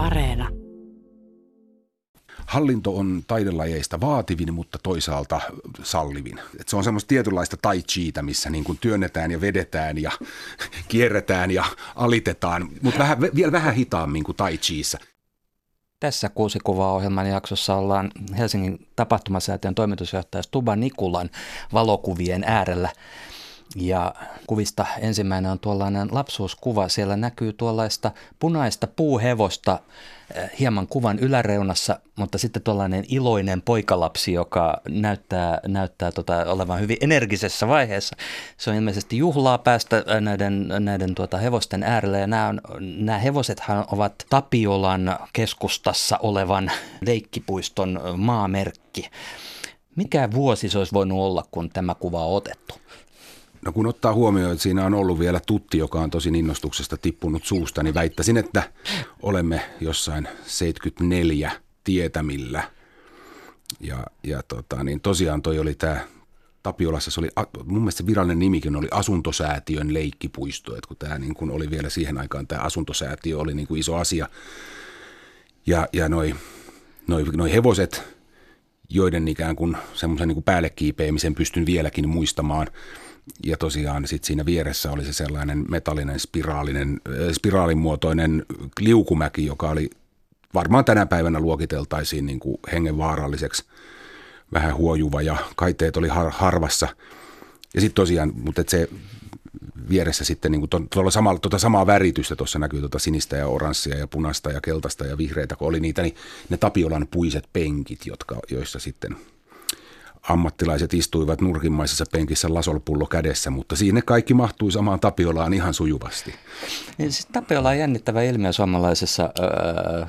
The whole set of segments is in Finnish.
Areena. Hallinto on taidelajeista vaativin, mutta toisaalta sallivin. Et se on semmoista tietynlaista tai chiitä, missä niin kuin työnnetään ja vedetään ja kierretään ja alitetaan, mutta vähän, vielä vähän hitaammin kuin tai chiissä. Tässä kuusi kuvaa ohjelman jaksossa ollaan Helsingin tapahtumasäätiön toimitusjohtaja Stuba Nikulan valokuvien äärellä. Ja kuvista ensimmäinen on tuollainen lapsuuskuva. Siellä näkyy tuollaista punaista puuhevosta eh, hieman kuvan yläreunassa, mutta sitten tuollainen iloinen poikalapsi, joka näyttää, näyttää tota, olevan hyvin energisessä vaiheessa. Se on ilmeisesti juhlaa päästä eh, näiden, näiden tuota hevosten äärelle. Ja nämä, on, nämä hevosethan ovat Tapiolan keskustassa olevan leikkipuiston maamerkki. Mikä vuosi se olisi voinut olla, kun tämä kuva on otettu? No kun ottaa huomioon, että siinä on ollut vielä tutti, joka on tosi innostuksesta tippunut suusta, niin väittäisin, että olemme jossain 74 tietämillä. Ja, ja tota, niin tosiaan toi oli tämä Tapiolassa, se oli, mun mielestä se virallinen nimikin oli Asuntosäätiön leikkipuisto, että kun tämä niin kun oli vielä siihen aikaan, tämä Asuntosäätiö oli niin iso asia. Ja, ja noi, noi, noi hevoset, joiden ikään kuin semmoisen niin päälle kiipeämisen pystyn vieläkin muistamaan – ja tosiaan sitten siinä vieressä oli se sellainen metallinen spiraalinen, spiraalimuotoinen liukumäki, joka oli varmaan tänä päivänä luokiteltaisiin niin kuin hengenvaaralliseksi, vähän huojuva ja kaiteet oli har- harvassa. Ja sitten tosiaan, mutta se vieressä sitten niin kuin tuolla samalla, tuota samaa väritystä, tuossa näkyy tuota sinistä ja oranssia ja punaista ja keltaista ja vihreitä, kun oli niitä, niin ne Tapiolan puiset penkit, jotka, joissa sitten – ammattilaiset istuivat nurkimmaisessa penkissä lasolpullo kädessä, mutta siinä kaikki mahtui samaan Tapiolaan ihan sujuvasti. Niin, siis Tapiola on jännittävä ilmiö suomalaisessa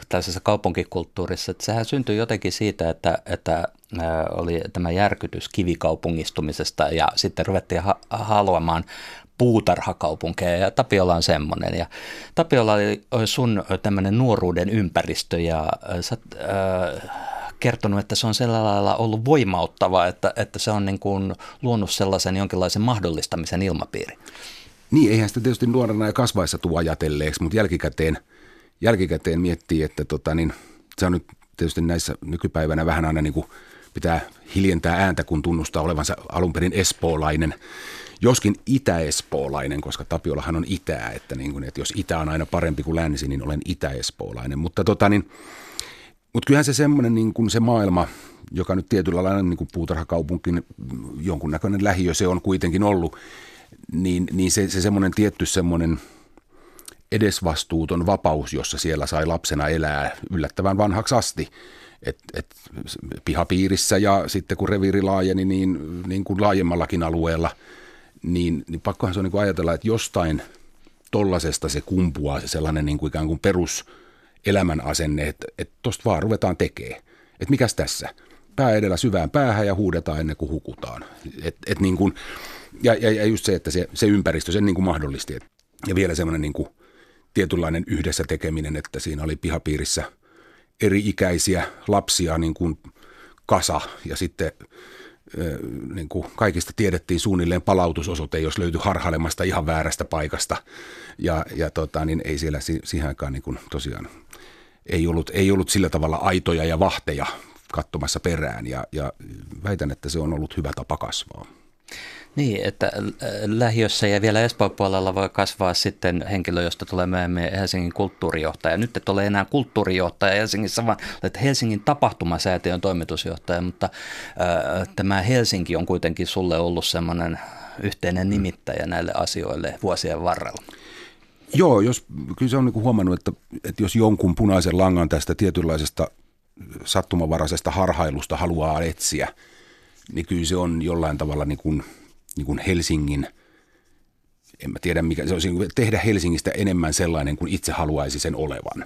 tällaisessa kaupunkikulttuurissa. Että sehän syntyi jotenkin siitä, että, että oli tämä järkytys kivikaupungistumisesta ja sitten ruvettiin ha- haluamaan puutarhakaupunkeja ja Tapiola on semmoinen. Ja Tapiola oli sun tämmöinen nuoruuden ympäristö ja sä, äh, kertonut, että se on sillä lailla ollut voimauttava, että, että se on niin kuin luonut sellaisen jonkinlaisen mahdollistamisen ilmapiiri. Niin, eihän sitä tietysti nuorena ja kasvaessa tule ajatelleeksi, mutta jälkikäteen, jälkikäteen miettii, että tota, niin, se on nyt tietysti näissä nykypäivänä vähän aina niin kuin pitää hiljentää ääntä, kun tunnustaa olevansa alun perin espoolainen. Joskin itä-espoolainen, koska Tapiolahan on itää, että, niin kuin, että jos itä on aina parempi kuin länsi, niin olen itä-espoolainen. Mutta tota, niin, mutta kyllähän se semmoinen niin kuin se maailma, joka nyt tietyllä lailla niin kuin puutarhakaupunkin jonkunnäköinen lähiö se on kuitenkin ollut, niin, niin se, se semmoinen tietty semmoinen edesvastuuton vapaus, jossa siellä sai lapsena elää yllättävän vanhaksi asti. Et, et, pihapiirissä ja sitten kun reviiri laajeni niin, niin kuin laajemmallakin alueella, niin, niin pakkohan se on niin kuin ajatella, että jostain tollasesta se kumpuaa se sellainen niin kuin ikään kuin perus – elämän asenne, että, että tosta vaan ruvetaan tekemään. Että mikäs tässä? Pää edellä syvään päähän ja huudetaan ennen kuin hukutaan. Et, et niin kuin, ja, ja, ja just se, että se, se ympäristö sen niin kuin mahdollisti. Ja vielä semmoinen niin tietynlainen yhdessä tekeminen, että siinä oli pihapiirissä eri-ikäisiä lapsia niin kuin kasa ja sitten niin kuin kaikista tiedettiin suunnilleen palautusosoite, jos löytyi harhailemasta ihan väärästä paikasta. Ja, ja tota, niin ei siellä siihen aikaan niin kuin tosiaan ei ollut, ei ollut sillä tavalla aitoja ja vahteja katsomassa perään ja, ja väitän, että se on ollut hyvä tapa kasvaa. Niin, että äh, lähiössä ja vielä Espoon puolella voi kasvaa sitten henkilö, josta tulee myöhemmin Helsingin kulttuurijohtaja. Nyt et ole enää kulttuurijohtaja Helsingissä, vaan olet Helsingin tapahtumasäätiön toimitusjohtaja, mutta äh, tämä Helsinki on kuitenkin sulle ollut semmoinen yhteinen nimittäjä näille asioille vuosien varrella. Joo, jos, kyllä se on niin kuin huomannut, että, että jos jonkun punaisen langan tästä tietynlaisesta sattumavaraisesta harhailusta haluaa etsiä, niin kyllä se on jollain tavalla niin kuin, niin kuin Helsingin, en mä tiedä mikä, se olisi tehdä Helsingistä enemmän sellainen kuin itse haluaisi sen olevan.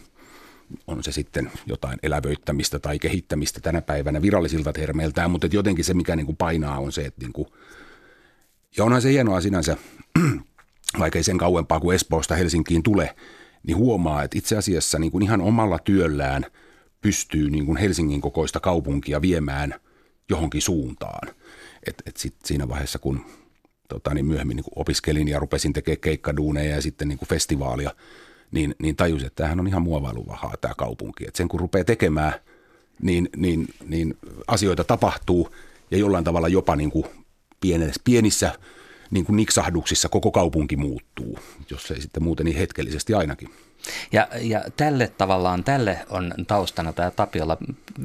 On se sitten jotain elävöittämistä tai kehittämistä tänä päivänä virallisilta termeiltään, mutta jotenkin se, mikä niin kuin painaa, on se, että niin kuin, ja onhan se hienoa sinänsä, vaikka ei sen kauempaa kuin Espoosta Helsinkiin tule, niin huomaa, että itse asiassa niin kuin ihan omalla työllään pystyy niin kuin Helsingin kokoista kaupunkia viemään johonkin suuntaan. Et, et sit siinä vaiheessa, kun tota, niin myöhemmin niin kuin opiskelin ja rupesin tekemään keikkaduuneja ja sitten niin kuin festivaalia, niin, niin tajusin, että tämähän on ihan muovailuvahaa tämä kaupunki. Että sen kun rupeaa tekemään, niin, niin, niin asioita tapahtuu ja jollain tavalla jopa niin kuin pienissä, pienissä niin kuin niksahduksissa koko kaupunki muuttuu, jos ei sitten muuten niin hetkellisesti ainakin. Ja, ja tälle tavallaan, tälle on taustana tämä Tapiola.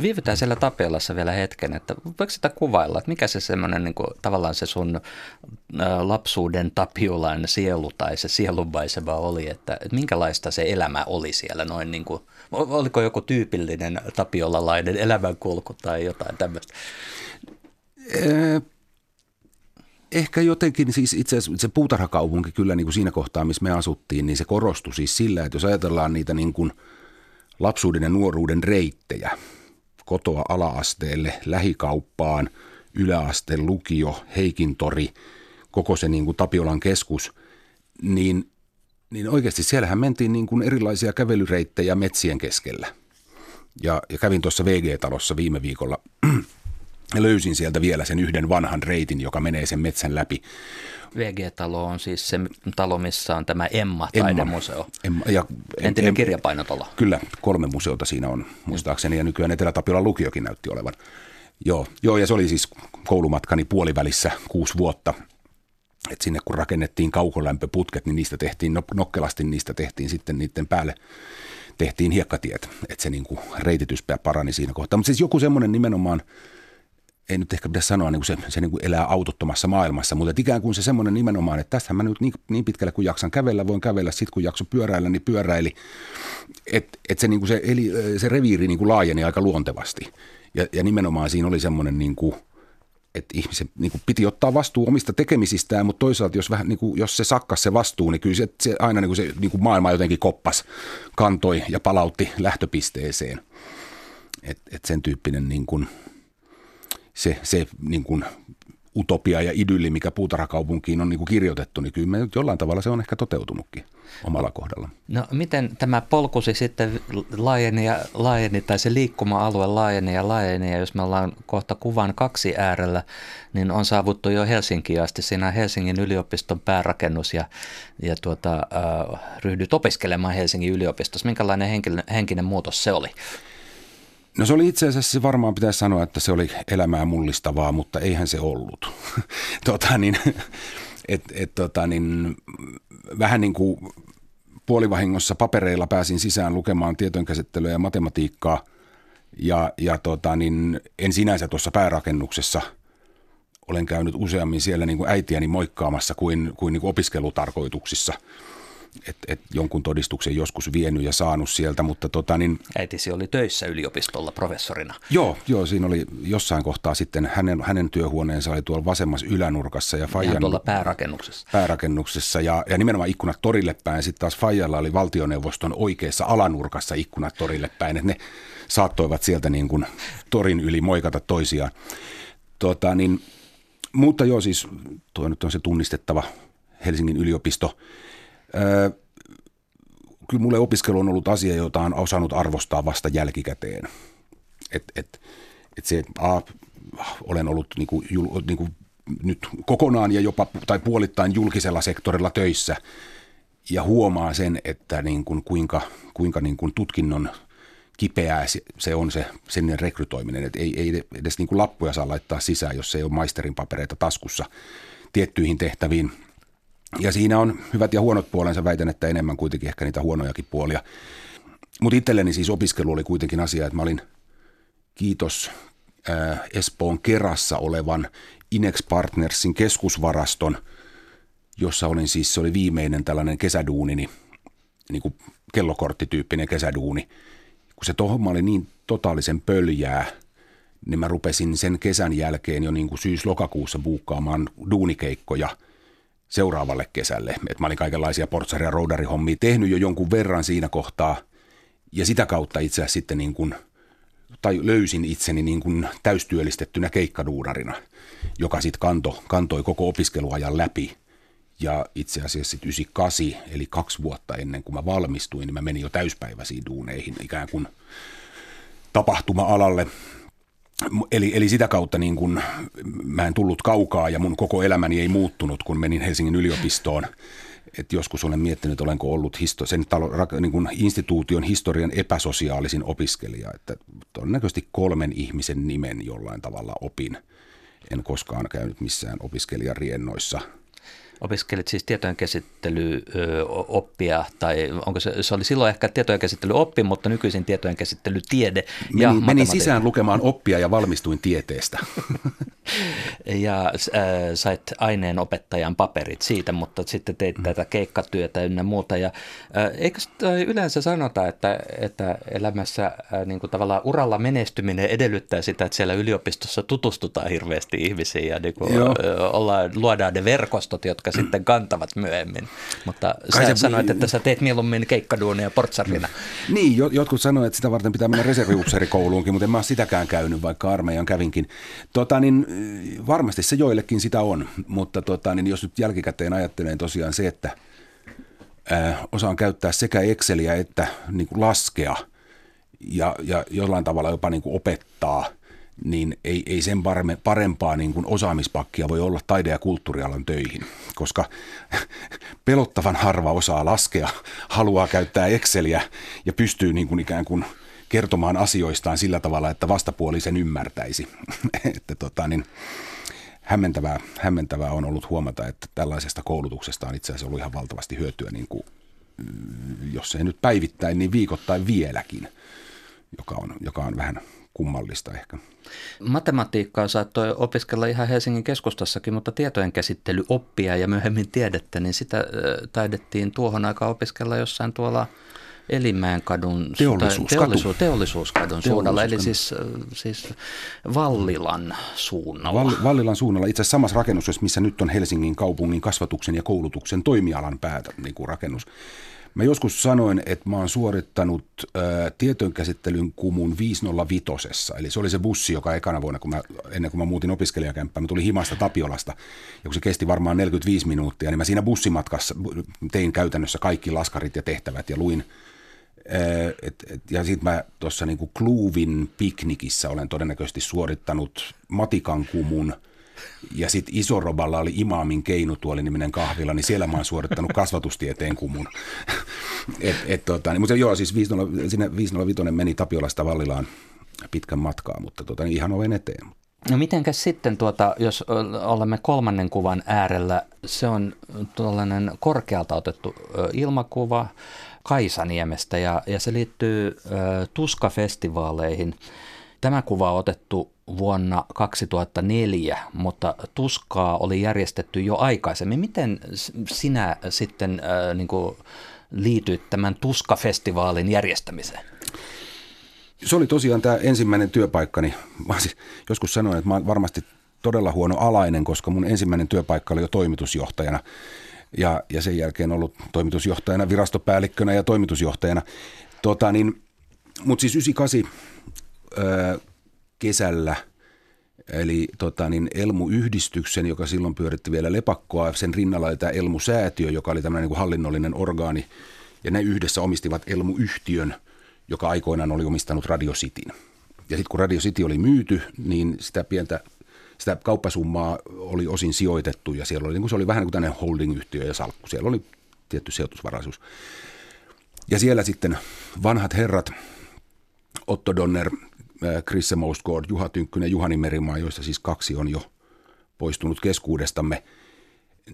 Viivytään siellä Tapiolassa vielä hetken, että voiko sitä kuvailla, että mikä se semmoinen niin kuin, tavallaan se sun lapsuuden Tapiolan sielu tai se sielunvaiseva oli, että, että minkälaista se elämä oli siellä noin niin kuin, oliko joku tyypillinen tapiolalainen elämänkulku tai jotain tämmöistä? Ehkä jotenkin siis itse asiassa se puutarhakaupunki kyllä niin kuin siinä kohtaa, missä me asuttiin, niin se korostui siis sillä, että jos ajatellaan niitä niin kuin lapsuuden ja nuoruuden reittejä kotoa alaasteelle, lähikauppaan, yläasteen lukio, Heikintori, koko se niin kuin Tapiolan keskus, niin, niin oikeasti siellähän mentiin niin kuin erilaisia kävelyreittejä metsien keskellä. Ja, ja kävin tuossa VG-talossa viime viikolla löysin sieltä vielä sen yhden vanhan reitin, joka menee sen metsän läpi. VG-talo on siis se talo, missä on tämä Emma-taidemuseo. Emma, ja, Entinen em, kirjapainotalo. Kyllä, kolme museota siinä on muistaakseni ja nykyään Etelä-Tapiolan lukiokin näytti olevan. Joo, joo, ja se oli siis koulumatkani puolivälissä kuusi vuotta. Et sinne kun rakennettiin kaukolämpöputket, niin niistä tehtiin, nokkelasti niistä tehtiin sitten niiden päälle tehtiin hiekkatiet, että se niin kuin reititys parani siinä kohtaa. Mutta siis joku semmoinen nimenomaan – ei nyt ehkä pitäisi sanoa, niin kuin se, se niin kuin elää autottomassa maailmassa, mutta ikään kuin se semmoinen nimenomaan, että tästähän mä nyt niin, niin pitkälle kun jaksan kävellä, voin kävellä, sitten kun jakso pyöräillä, niin pyöräili. Että et se, niin kuin se, eli, se reviiri niin kuin laajeni aika luontevasti. Ja, ja nimenomaan siinä oli semmoinen, niin kuin, että ihmisen niin kuin piti ottaa vastuu omista tekemisistään, mutta toisaalta jos, vähän, niin kuin, jos se sakkas se vastuu, niin kyllä se, se aina niin kuin se niin kuin maailma jotenkin koppas, kantoi ja palautti lähtöpisteeseen. että et sen tyyppinen niin kuin – se, se niin kuin utopia ja idylli, mikä puutarhakaupunkiin on niin kuin kirjoitettu, niin kyllä me jollain tavalla se on ehkä toteutunutkin omalla kohdalla. No miten tämä polkusi sitten laajeni ja laajeni, tai se liikkuma-alue laajeni ja laajeni, ja jos me ollaan kohta kuvan kaksi äärellä, niin on saavuttu jo Helsinkiin asti. Siinä on Helsingin yliopiston päärakennus, ja, ja tuota, äh, ryhdyt opiskelemaan Helsingin yliopistossa. Minkälainen henkinen, henkinen muutos se oli? No se oli itse asiassa, varmaan pitäisi sanoa, että se oli elämää mullistavaa, mutta eihän se ollut. tota, niin, et, et, tota, niin, vähän niin kuin puolivahingossa papereilla pääsin sisään lukemaan tietojenkäsittelyä ja matematiikkaa. Ja, ja tota, niin, en sinänsä tuossa päärakennuksessa olen käynyt useammin siellä niin kuin äitiäni moikkaamassa kuin, kuin, niin kuin opiskelutarkoituksissa – että et jonkun todistuksen joskus vienyt ja saanut sieltä, mutta tota niin... Äitisi oli töissä yliopistolla professorina. Joo, joo, siinä oli jossain kohtaa sitten hänen, hänen työhuoneensa oli tuolla vasemmassa ylänurkassa. Ja Fajan, tuolla päärakennuksessa. Päärakennuksessa ja, ja nimenomaan ikkunat torille päin. Sitten taas Fajalla oli valtioneuvoston oikeassa alanurkassa ikkunat torille päin, että ne saattoivat sieltä niin kuin torin yli moikata toisiaan. Tota, niin, mutta joo, siis tuo nyt on se tunnistettava Helsingin yliopisto – Kyllä mulle opiskelu on ollut asia, jota on osannut arvostaa vasta jälkikäteen. Et, et, et se, a, olen ollut niinku, jul, niinku, nyt kokonaan ja jopa tai puolittain julkisella sektorilla töissä ja huomaa sen, että niin kuin, kuinka, kuinka niin tutkinnon kipeää se, se on se sen rekrytoiminen. Et ei, ei edes niin kuin lappuja saa laittaa sisään, jos ei ole maisterin papereita taskussa tiettyihin tehtäviin – ja siinä on hyvät ja huonot puolensa, väitän, että enemmän kuitenkin ehkä niitä huonojakin puolia. Mutta itselleni siis opiskelu oli kuitenkin asia, että mä olin, kiitos ää, Espoon kerassa olevan Inex Partnersin keskusvaraston, jossa olin siis, se oli viimeinen tällainen kesäduuni, niin kuin kellokorttityyppinen kesäduuni. Kun se homma oli niin totaalisen pöljää, niin mä rupesin sen kesän jälkeen jo niin kuin syys-lokakuussa buukkaamaan duunikeikkoja – seuraavalle kesälle. Et mä olin kaikenlaisia portsari- ja roudarihommia tehnyt jo jonkun verran siinä kohtaa ja sitä kautta itse asiassa sitten niin kuin, tai löysin itseni niin kuin täystyöllistettynä keikkaduunarina, joka sitten kanto, kantoi koko opiskeluajan läpi. Ja itse asiassa sitten 98, eli kaksi vuotta ennen kuin mä valmistuin, niin mä menin jo täyspäiväisiin duuneihin ikään kuin tapahtuma-alalle Eli, eli sitä kautta niin kun, mä en tullut kaukaa ja mun koko elämäni ei muuttunut, kun menin Helsingin yliopistoon. että joskus olen miettinyt, olenko ollut histo- sen talo, niin kuin instituution historian epäsosiaalisin opiskelija, että todennäköisesti kolmen ihmisen nimen jollain tavalla opin. En koskaan käynyt missään opiskelijariennoissa – Opiskelit siis tietojenkäsittelyoppia, tai onko se, se oli silloin ehkä tietojenkäsittelyoppi, mutta nykyisin tietojenkäsittelytiede Menin, ja menin sisään lukemaan oppia ja valmistuin tieteestä. ja äh, sait aineenopettajan paperit siitä, mutta sitten teit mm. tätä keikkatyötä ynnä muuta. Ja, äh, eikö yleensä sanota, että, että elämässä äh, niin kuin tavallaan uralla menestyminen edellyttää sitä, että siellä yliopistossa tutustutaan hirveästi ihmisiin ja niin kuin, äh, ollaan, luodaan ne verkostot, jotka jotka sitten kantavat myöhemmin. Mutta Kai sä se... sanoit, että sä teet mieluummin keikkaduunia portsarina. Niin, jotkut sanoivat, että sitä varten pitää mennä reserviupseerikouluunkin, mutta en mä ole sitäkään käynyt, vaikka armeijan kävinkin. Tota, niin, varmasti se joillekin sitä on, mutta tota, niin, jos nyt jälkikäteen ajattelen tosiaan se, että äh, osaan käyttää sekä Exceliä että niin kuin laskea ja, ja jollain tavalla jopa niin kuin opettaa – niin ei, ei sen parme, parempaa niin kuin osaamispakkia voi olla taide- ja kulttuurialan töihin, koska pelottavan harva osaa laskea, haluaa käyttää Exceliä ja pystyy niin kuin ikään kuin kertomaan asioistaan sillä tavalla, että vastapuoli sen ymmärtäisi. että tota, niin, hämmentävää, hämmentävää on ollut huomata, että tällaisesta koulutuksesta on itse asiassa ollut ihan valtavasti hyötyä, niin kuin, mm, jos ei nyt päivittäin, niin viikoittain vieläkin, joka on, joka on vähän kummallista ehkä. Matematiikkaa saattoi opiskella ihan Helsingin keskustassakin, mutta tietojen oppia ja myöhemmin tiedettä, niin sitä taidettiin tuohon aikaan opiskella jossain tuolla Elimäen kadun teollisuuskatu. Teollisuus, teollisuuskadun suunnalla, eli siis, siis Vallilan suunnalla. Val, Vallilan suunnalla, itse asiassa samassa rakennuksessa, missä nyt on Helsingin kaupungin kasvatuksen ja koulutuksen toimialan päätä niin kuin rakennus. Mä joskus sanoin, että mä oon suorittanut ä, tietojenkäsittelyn kumun 505. Eli se oli se bussi, joka ekana vuonna, kun mä, ennen kuin mä muutin opiskelijakämppään, mä tulin himasta Tapiolasta. Ja kun se kesti varmaan 45 minuuttia, niin mä siinä bussimatkassa tein käytännössä kaikki laskarit ja tehtävät ja luin et, et, ja sitten mä tuossa niinku Kluuvin piknikissä olen todennäköisesti suorittanut matikan kumun – ja sitten Isoroballa oli Imaamin keinutuoli-niminen kahvila, niin siellä mä oon suorittanut kasvatustieteen kumun. et, et, tota, niin, mutta joo, siis 50, sinne 505 meni Tapiolasta Vallilaan pitkän matkaa, mutta tota, niin ihan oven eteen. No mitenkäs sitten, tuota, jos olemme kolmannen kuvan äärellä, se on tuollainen korkealta otettu ilmakuva Kaisaniemestä ja, ja se liittyy Tuska-festivaaleihin. Tämä kuva on otettu vuonna 2004, mutta tuskaa oli järjestetty jo aikaisemmin. Miten sinä sitten äh, niin kuin liityit tämän Tuska-festivaalin järjestämiseen? Se oli tosiaan tämä ensimmäinen työpaikkani. Mä siis joskus sanoin, että mä olen varmasti todella huono alainen, koska mun ensimmäinen työpaikka oli jo toimitusjohtajana. Ja, ja sen jälkeen ollut toimitusjohtajana, virastopäällikkönä ja toimitusjohtajana. Tota, niin, mutta siis 98 kesällä, eli tota, niin Elmu-yhdistyksen, joka silloin pyöritti vielä lepakkoa, sen rinnalla oli tämä Elmu-säätiö, joka oli tämmöinen niin hallinnollinen orgaani, ja ne yhdessä omistivat Elmu-yhtiön, joka aikoinaan oli omistanut Radio Cityn. Ja sitten kun Radio City oli myyty, niin sitä pientä sitä kauppasummaa oli osin sijoitettu ja siellä oli, niin kuin se oli vähän niin kuin tämmöinen holding-yhtiö ja salkku. Siellä oli tietty sijoitusvaraisuus. Ja siellä sitten vanhat herrat, Otto Donner, Chris Mouskord, Juha Tynkkynen, Juhani Merimaa, joista siis kaksi on jo poistunut keskuudestamme.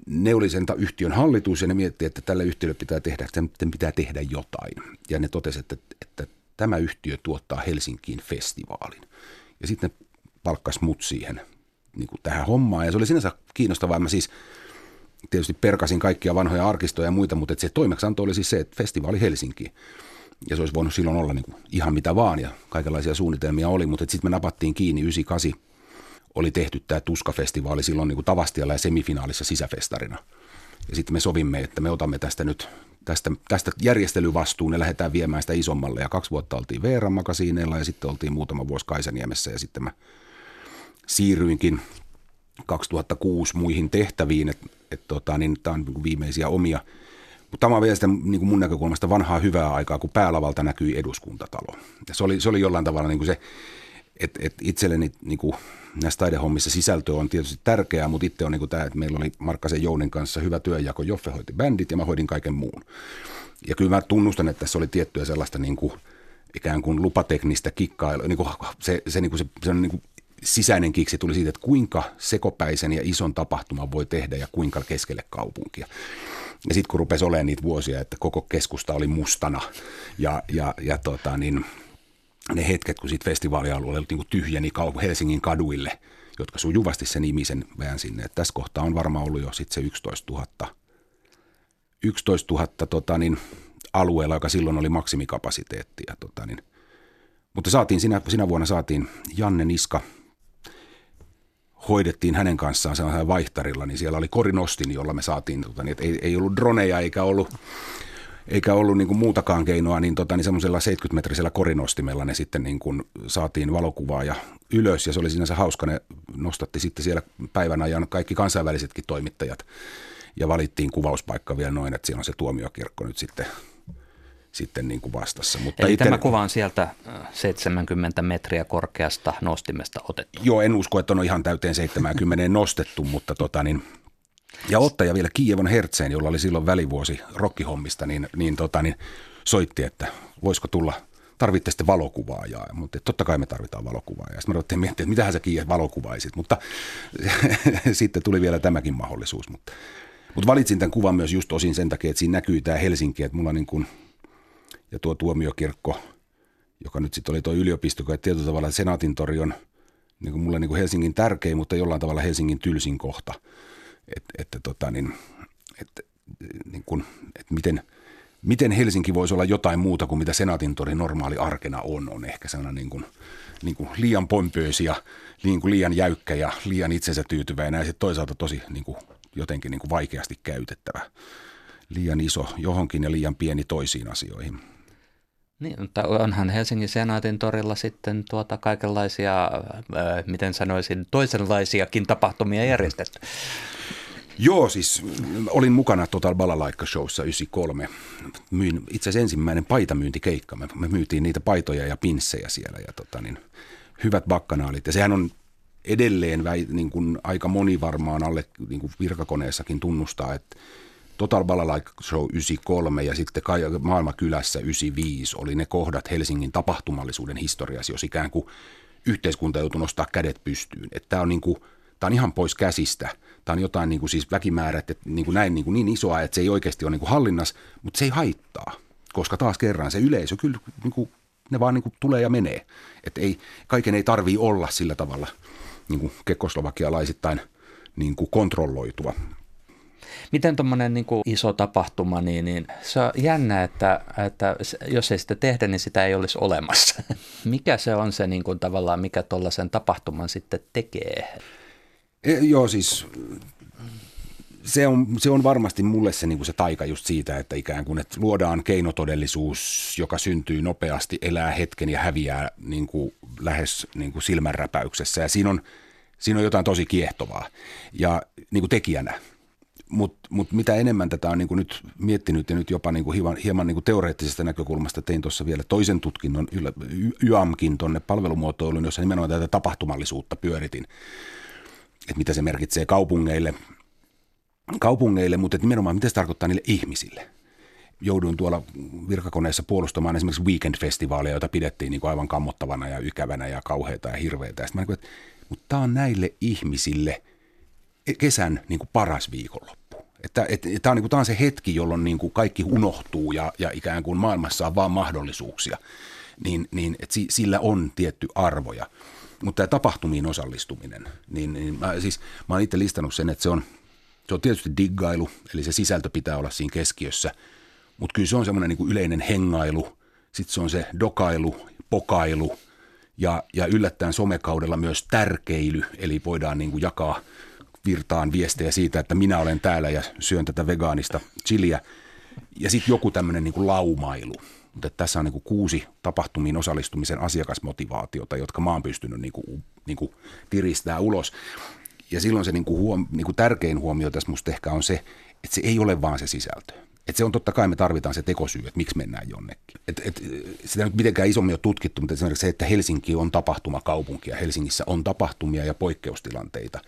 Ne oli sen yhtiön hallitus ja ne mietti, että tällä yhtiölle pitää tehdä, sen pitää tehdä jotain. Ja ne totesivat, että, että tämä yhtiö tuottaa Helsinkiin festivaalin. Ja sitten ne palkkas mut siihen niin kuin tähän hommaan. Ja se oli sinänsä kiinnostavaa. Mä siis tietysti perkasin kaikkia vanhoja arkistoja ja muita, mutta se toimeksianto oli siis se, että festivaali Helsinkiin ja se olisi voinut silloin olla niin kuin ihan mitä vaan ja kaikenlaisia suunnitelmia oli, mutta sitten me napattiin kiinni 98 oli tehty tämä Tuska-festivaali silloin niin kuin Tavastialla ja semifinaalissa sisäfestarina. Ja sitten me sovimme, että me otamme tästä nyt tästä, tästä järjestelyvastuun ja lähdetään viemään sitä isommalle. Ja kaksi vuotta oltiin Veeran makasiineilla ja sitten oltiin muutama vuosi Kaisaniemessä ja sitten mä siirryinkin 2006 muihin tehtäviin, että et tota, niin tämä on niin viimeisiä omia – mutta tämä on vielä sitä, niin kuin mun näkökulmasta vanhaa hyvää aikaa, kun päälavalta näkyi eduskuntatalo. Ja se oli, se oli jollain tavalla niin kuin se Et, et itselleni niin kuin, näissä taidehommissa sisältö on tietysti tärkeää, mutta itse on niin kuin tämä, että meillä oli Markkasen Jounin kanssa hyvä työnjako. Joffe hoiti bändit ja mä hoidin kaiken muun. Ja kyllä mä tunnustan, että tässä oli tiettyä sellaista niin kuin, ikään kuin lupateknistä kikkailua. Niin kuin se, se, niin kuin se, se on niin kuin sisäinen kiksi tuli siitä, että kuinka sekopäisen ja ison tapahtuman voi tehdä ja kuinka keskelle kaupunkia. Ja sitten kun rupesi olemaan niitä vuosia, että koko keskusta oli mustana ja, ja, ja tota, niin, ne hetket, kun sitten festivaalialueella niin tyhjeni Helsingin kaduille, jotka sujuvasti sen nimisen vähän sinne. Et tässä kohtaa on varmaan ollut jo sitten se 11 000, 11 000 tota, niin, alueella, joka silloin oli maksimikapasiteetti. Ja, tota, niin, mutta saatiin sinä, sinä vuonna saatiin Janne Niska – hoidettiin hänen kanssaan sellaisella vaihtarilla, niin siellä oli korinostin, jolla me saatiin, tota, niin, että ei, ei ollut droneja eikä ollut, eikä ollut niin kuin muutakaan keinoa, niin, tota, niin semmoisella 70-metrisellä korinostimella ne sitten niin kuin saatiin valokuvaa ja ylös. Ja se oli sinänsä hauska, ne nostatti sitten siellä päivän ajan kaikki kansainvälisetkin toimittajat ja valittiin kuvauspaikka vielä noin, että siellä on se tuomiokirkko nyt sitten sitten niin kuin vastassa. Mutta Eli ite... tämä kuva on sieltä 70 äh, metriä korkeasta nostimesta otettu? Joo, en usko, että on ihan täyteen 70 nostettu, mutta tota niin, ja ottaja vielä Kievon Hertseen, jolla oli silloin välivuosi rokkihommista, niin, niin, tota, niin soitti, että voisiko tulla, tarvitte sitten valokuvaajaa. Mutta totta kai me tarvitaan valokuvaajaa. Sitten me ruvettiin miettiä, että mitähän sä Kiev valokuvaisit, mutta sitten tuli vielä tämäkin mahdollisuus. Mutta, mutta valitsin tämän kuvan myös just osin sen takia, että siinä näkyy tämä Helsinki, että mulla niin kuin – ja tuo tuomiokirkko, joka nyt sitten oli tuo yliopisto, että tietyllä tavalla Senaatin tori on niin kuin mulle niin kuin Helsingin tärkein, mutta jollain tavalla Helsingin tylsin kohta. Että et, tota, niin, et, niin kuin, et miten, miten Helsinki voisi olla jotain muuta kuin mitä Senaatin tori normaali arkena on, on ehkä sellainen niin kuin, niin kuin liian pompöösi ja niin kuin liian jäykkä ja liian itsensä tyytyväinen ja sitten toisaalta tosi niin kuin, jotenkin niin kuin vaikeasti käytettävä. Liian iso johonkin ja liian pieni toisiin asioihin. Niin, mutta onhan Helsingin senaatin torilla sitten tuota kaikenlaisia, äh, miten sanoisin, toisenlaisiakin tapahtumia järjestetty. Joo, siis olin mukana Total Balalaikka Showssa 93. Myin itse asiassa ensimmäinen paitamyyntikeikka. Me, me myytiin niitä paitoja ja pinssejä siellä ja tota, niin, hyvät bakkanaalit. Ja sehän on edelleen väi, niin kuin aika moni varmaan alle niin kuin virkakoneessakin tunnustaa, että Total Balalaika Show 93 ja sitten Maailmakylässä 95 oli ne kohdat Helsingin tapahtumallisuuden historiassa, jos ikään kuin yhteiskunta joutui nostaa kädet pystyyn. Että tämä on, niin kuin, tämä on ihan pois käsistä. Tämä on jotain niin kuin siis väkimäärät, että niin kuin näin niin, niin isoa, että se ei oikeasti ole niin kuin hallinnassa, mutta se ei haittaa, koska taas kerran se yleisö kyllä niin kuin, ne vaan niin kuin tulee ja menee. Että ei, kaiken ei tarvii olla sillä tavalla niin kuin kekoslovakialaisittain niin kuin kontrolloitua. Miten tuommoinen niin iso tapahtuma, niin, niin se on jännä, että, että jos ei sitä tehdä, niin sitä ei olisi olemassa. mikä se on se niin kuin, tavallaan, mikä tuollaisen tapahtuman sitten tekee? E, joo, siis se on, se on varmasti mulle se, niin kuin se taika just siitä, että ikään kuin että luodaan keinotodellisuus, joka syntyy nopeasti, elää hetken ja häviää niin kuin lähes niin kuin silmänräpäyksessä. Ja siinä on, siinä on jotain tosi kiehtovaa. Ja niin kuin tekijänä mutta mut mitä enemmän tätä on niin kuin nyt miettinyt ja nyt jopa niin kuin hieman, hieman niin kuin teoreettisesta näkökulmasta tein tuossa vielä toisen tutkinnon, YAMkin tuonne palvelumuotoilun, jossa nimenomaan tätä tapahtumallisuutta pyöritin, että mitä se merkitsee kaupungeille, kaupungeille mutta nimenomaan mitä se tarkoittaa niille ihmisille. Jouduin tuolla virkakoneessa puolustamaan esimerkiksi weekend-festivaalia, jota pidettiin niin aivan kammottavana ja ikävänä ja kauheita ja hirveitä. Mutta tämä on näille ihmisille – kesän niin kuin paras viikonloppu. Että, et, et, tämä, on, niin kuin, on se hetki, jolloin niin kuin kaikki unohtuu ja, ja ikään kuin maailmassa on vaan mahdollisuuksia. Niin, niin että sillä on tietty arvoja. Mutta tämä tapahtumiin osallistuminen, niin, niin mä, siis, mä oon itse listannut sen, että se on, se on tietysti diggailu, eli se sisältö pitää olla siinä keskiössä. Mutta kyllä se on semmoinen niin yleinen hengailu, sitten se on se dokailu, pokailu ja, ja yllättäen somekaudella myös tärkeily, eli voidaan niin kuin jakaa – virtaan viestejä siitä, että minä olen täällä ja syön tätä vegaanista chiliä. Ja sitten joku tämmöinen niin laumailu. Mutta tässä on niin kuin kuusi tapahtumiin osallistumisen asiakasmotivaatiota, jotka mä oon pystynyt niin kuin, niin kuin tiristää ulos. Ja silloin se niin kuin huom, niin kuin tärkein huomio tässä musta ehkä on se, että se ei ole vaan se sisältö. että se on totta kai, me tarvitaan se tekosyy, että miksi mennään jonnekin. Et, et, sitä nyt mitenkään isommin ole tutkittu, mutta esimerkiksi se, että Helsinki on tapahtumakaupunki ja Helsingissä on tapahtumia ja poikkeustilanteita,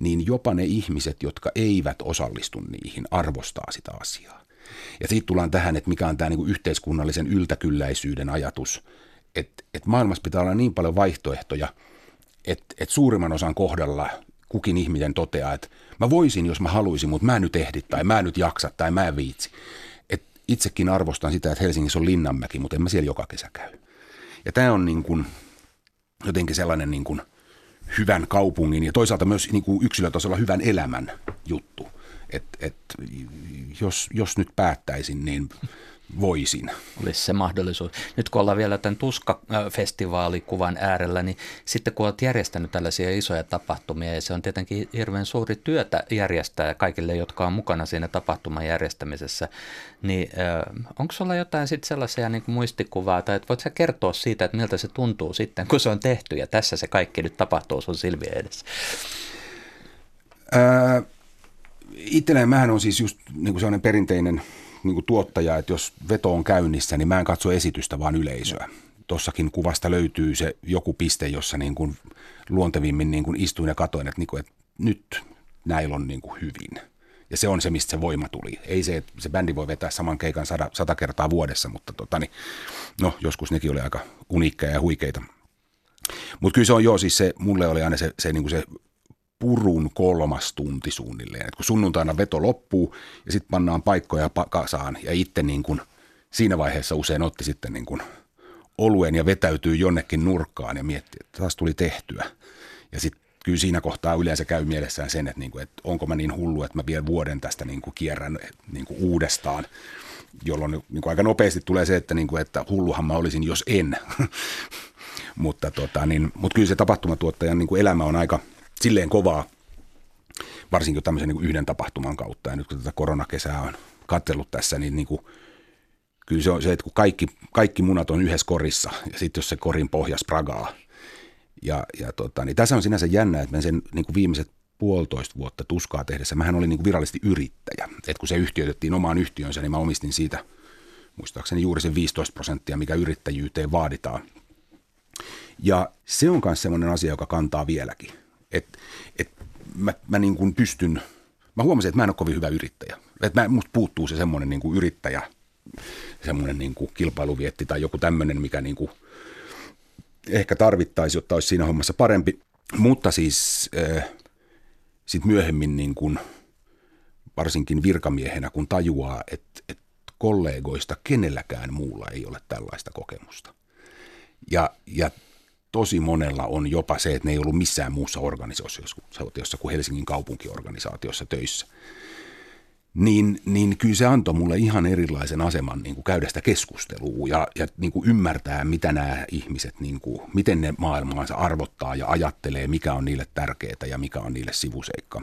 niin jopa ne ihmiset, jotka eivät osallistu niihin, arvostaa sitä asiaa. Ja siitä tullaan tähän, että mikä on tämä niin yhteiskunnallisen yltäkylläisyyden ajatus, että, että maailmassa pitää olla niin paljon vaihtoehtoja, että, että suurimman osan kohdalla kukin ihminen toteaa, että mä voisin, jos mä haluaisin, mutta mä en nyt ehdi tai mä en nyt jaksa tai mä en viitsi. Et itsekin arvostan sitä, että Helsingissä on Linnanmäki, mutta en mä siellä joka kesä käy. Ja tämä on niin kuin, jotenkin sellainen niin kuin hyvän kaupungin ja toisaalta myös niin kuin yksilötasolla hyvän elämän juttu. että et, jos, jos nyt päättäisin, niin voisin. Olisi se mahdollisuus. Nyt kun ollaan vielä tämän Tuska-festivaalikuvan äärellä, niin sitten kun olet järjestänyt tällaisia isoja tapahtumia, ja se on tietenkin hirveän suuri työtä järjestää kaikille, jotka on mukana siinä tapahtuman järjestämisessä, niin onko sulla jotain sitten sellaisia niin kuin muistikuvaa, tai voitko sä kertoa siitä, että miltä se tuntuu sitten, kun se on tehty, ja tässä se kaikki nyt tapahtuu sun silmien edessä? Ää, itselleen mähän on siis just niin kuin sellainen perinteinen – niin kuin tuottaja, että jos veto on käynnissä, niin mä en katso esitystä, vaan yleisöä. Tuossakin kuvasta löytyy se joku piste, jossa niin kuin luontevimmin niin kuin istuin ja katoin, että, niin kuin, että nyt näillä on niin kuin hyvin. Ja se on se, mistä se voima tuli. Ei se, että se bändi voi vetää saman keikan sata, sata kertaa vuodessa, mutta tota, niin, no, joskus nekin oli aika uniikkeja ja huikeita. Mutta kyllä se on joo, siis se, mulle oli aina se, se, niin kuin se purun kolmas tunti suunnilleen. Et kun sunnuntaina veto loppuu ja sitten pannaan paikkoja kasaan ja itse niin kun siinä vaiheessa usein otti sitten niin kun oluen ja vetäytyy jonnekin nurkkaan ja mietti, että taas tuli tehtyä. Ja sitten kyllä siinä kohtaa yleensä käy mielessään sen, että, niin kuin, että onko mä niin hullu, että mä vielä vuoden tästä niin kuin kierrän niin kuin uudestaan, jolloin niin kuin aika nopeasti tulee se, että, niin kuin, että hulluhan mä olisin, jos en. mutta, tota, niin, mutta kyllä se tapahtumatuottajan niin kuin elämä on aika – silleen kovaa, varsinkin tämmöisen niin kuin yhden tapahtuman kautta. Ja nyt kun tätä koronakesää on katsellut tässä, niin, niin kuin, kyllä se on se, että kun kaikki, kaikki munat on yhdessä korissa ja sitten jos se korin pohja spragaa. Ja, ja tota, niin tässä on sinänsä jännä, että sen niin kuin viimeiset puolitoista vuotta tuskaa tehdessä, mähän olin niin kuin virallisesti yrittäjä. Et kun se yhtiöitettiin omaan yhtiönsä, niin mä omistin siitä muistaakseni juuri sen 15 prosenttia, mikä yrittäjyyteen vaaditaan. Ja se on myös sellainen asia, joka kantaa vieläkin. Että et mä, mä niin kuin pystyn, mä huomasin, että mä en ole kovin hyvä yrittäjä. Että mä, musta puuttuu se semmoinen niin kuin yrittäjä, semmoinen niin kuin kilpailuvietti tai joku tämmöinen, mikä niin kuin ehkä tarvittaisi, jotta olisi siinä hommassa parempi. Mutta siis äh, sitten myöhemmin niin kuin, varsinkin virkamiehenä, kun tajuaa, että, että kollegoista kenelläkään muulla ei ole tällaista kokemusta. Ja, ja tosi monella on jopa se, että ne ei ollut missään muussa organisaatiossa kuin Helsingin kaupunkiorganisaatiossa töissä. Niin, niin kyllä se antoi mulle ihan erilaisen aseman niin kuin käydä sitä keskustelua ja, ja niin kuin ymmärtää, mitä nämä ihmiset, niin kuin, miten ne maailmaansa arvottaa ja ajattelee, mikä on niille tärkeää ja mikä on niille sivuseikka.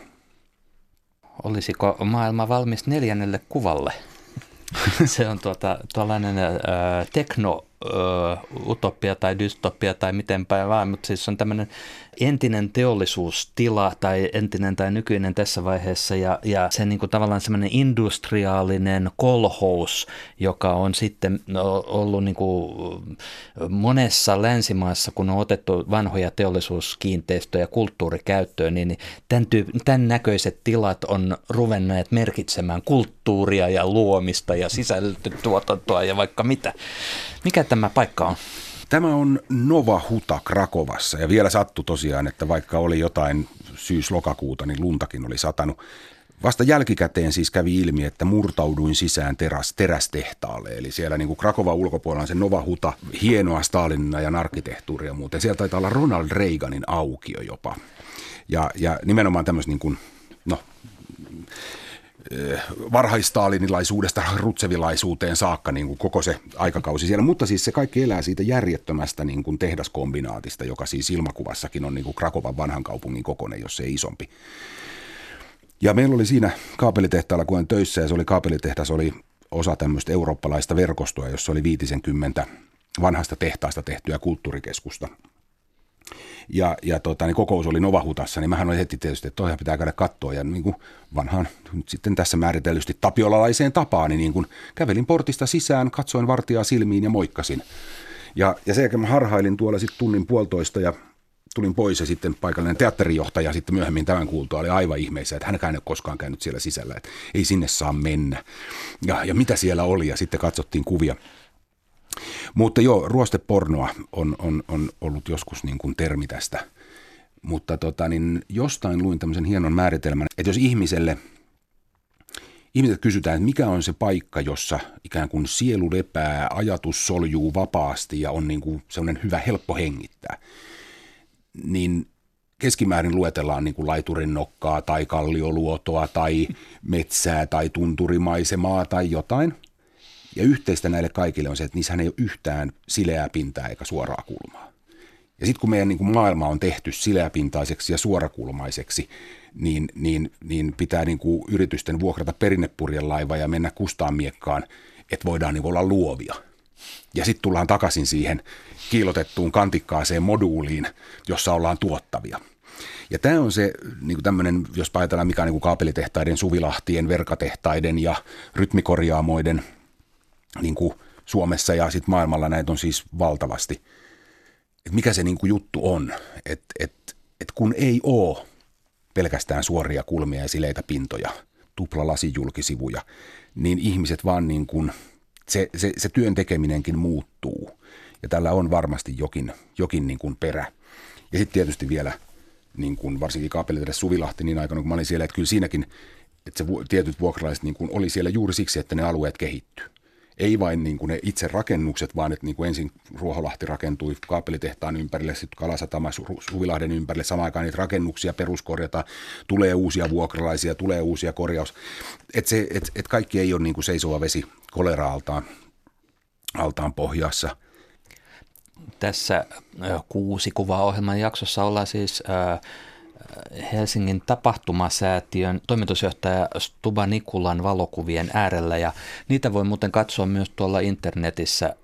Olisiko maailma valmis neljännelle kuvalle? se on tuota, tuollainen äh, tekno utopia tai dystopia tai miten päin vaan, mutta siis on tämmöinen entinen teollisuustila tai entinen tai nykyinen tässä vaiheessa ja, ja se niin kuin tavallaan semmoinen industriaalinen kolhous, joka on sitten no, ollut niin kuin monessa länsimaassa, kun on otettu vanhoja teollisuuskiinteistöjä kulttuurikäyttöön, niin tämän, tyyp- tämän näköiset tilat on ruvenneet merkitsemään kulttuuria ja luomista ja sisältötuotantoa ja vaikka mitä. Mikä tämä paikka on? Tämä on Nova Huta Krakovassa ja vielä sattu tosiaan, että vaikka oli jotain syys-lokakuuta, niin luntakin oli satanut. Vasta jälkikäteen siis kävi ilmi, että murtauduin sisään teräs, terästehtaalle. Eli siellä niin kuin Krakova ulkopuolella on se Nova Huta, hienoa Stalinin ajan arkkitehtuuria muuten. Siellä taitaa olla Ronald Reaganin aukio jopa. Ja, ja nimenomaan tämmöistä niin varhaistaalinilaisuudesta rutsevilaisuuteen saakka niin kuin koko se aikakausi siellä. Mutta siis se kaikki elää siitä järjettömästä niin kuin tehdaskombinaatista, joka siis ilmakuvassakin on niin kuin Krakovan vanhan kaupungin kokoinen, jos se ei isompi. Ja meillä oli siinä kaapelitehtaalla, kun olen töissä, ja se oli kaapelitehdas, oli osa tämmöistä eurooppalaista verkostoa, jossa oli 50 vanhasta tehtaasta tehtyä kulttuurikeskusta. Ja, ja tota, niin kokous oli Novahutassa, niin mähän olin heti tietysti, että toihan pitää käydä katsoa. Ja niin kuin vanhaan nyt sitten tässä määritellysti tapiolalaiseen tapaan, niin, niin kuin kävelin portista sisään, katsoin vartijaa silmiin ja moikkasin. Ja, ja sen jälkeen mä harhailin tuolla sitten tunnin puolitoista ja tulin pois ja sitten paikallinen teatterijohtaja sitten myöhemmin tämän kuultua oli aivan ihmeissä, että hänkään ei ole koskaan käynyt siellä sisällä, että ei sinne saa mennä. Ja, ja mitä siellä oli ja sitten katsottiin kuvia. Mutta joo, ruostepornoa on, on, on ollut joskus niin kuin termi tästä. Mutta tota, niin jostain luin tämmöisen hienon määritelmän, että jos ihmiselle, ihmiset kysytään, että mikä on se paikka, jossa ikään kuin sielu lepää, ajatus soljuu vapaasti ja on niin kuin sellainen hyvä, helppo hengittää, niin keskimäärin luetellaan niin kuin laiturin nokkaa tai kallioluotoa tai metsää tai tunturimaisemaa tai jotain – ja yhteistä näille kaikille on se, että niissähän ei ole yhtään sileää pintaa eikä suoraa kulmaa. Ja sitten kun meidän niin kuin maailma on tehty sileäpintaiseksi ja suorakulmaiseksi, niin, niin, niin pitää niin kuin yritysten vuokrata perinnepurjelaiva ja mennä kustaan miekkaan, että voidaan niin olla luovia. Ja sitten tullaan takaisin siihen kiilotettuun kantikkaaseen moduuliin, jossa ollaan tuottavia. Ja tämä on se niin tämmöinen, jos ajatellaan mikä on niin kaapelitehtaiden, suvilahtien, verkatehtaiden ja rytmikorjaamoiden – niin kuin Suomessa ja sitten maailmalla näitä on siis valtavasti. Et mikä se niin kuin juttu on, että et, et kun ei ole pelkästään suoria kulmia ja sileitä pintoja, tupla lasijulkisivuja, niin ihmiset vaan niin kuin, se, se, se työn tekeminenkin muuttuu. Ja tällä on varmasti jokin, jokin niin kuin perä. Ja sitten tietysti vielä, niin kuin varsinkin kaapelitehdä Suvilahti niin aikana, kun mä olin siellä, että kyllä siinäkin, että se tietyt vuokralaiset niin kuin oli siellä juuri siksi, että ne alueet kehittyy ei vain niin kuin ne itse rakennukset, vaan että niin kuin ensin Ruoholahti rakentui kaapelitehtaan ympärille, sitten Kalasatama Suvilahden ympärille, samaan aikaan niitä rakennuksia peruskorjata, tulee uusia vuokralaisia, tulee uusia korjaus. Että et, et kaikki ei ole niin kuin seisova vesi kolera-altaan altaan pohjassa. Tässä kuusi kuvaa ohjelman jaksossa ollaan siis äh, Helsingin tapahtumasäätiön toimitusjohtaja Stuba Nikulan valokuvien äärellä ja niitä voi muuten katsoa myös tuolla internetissä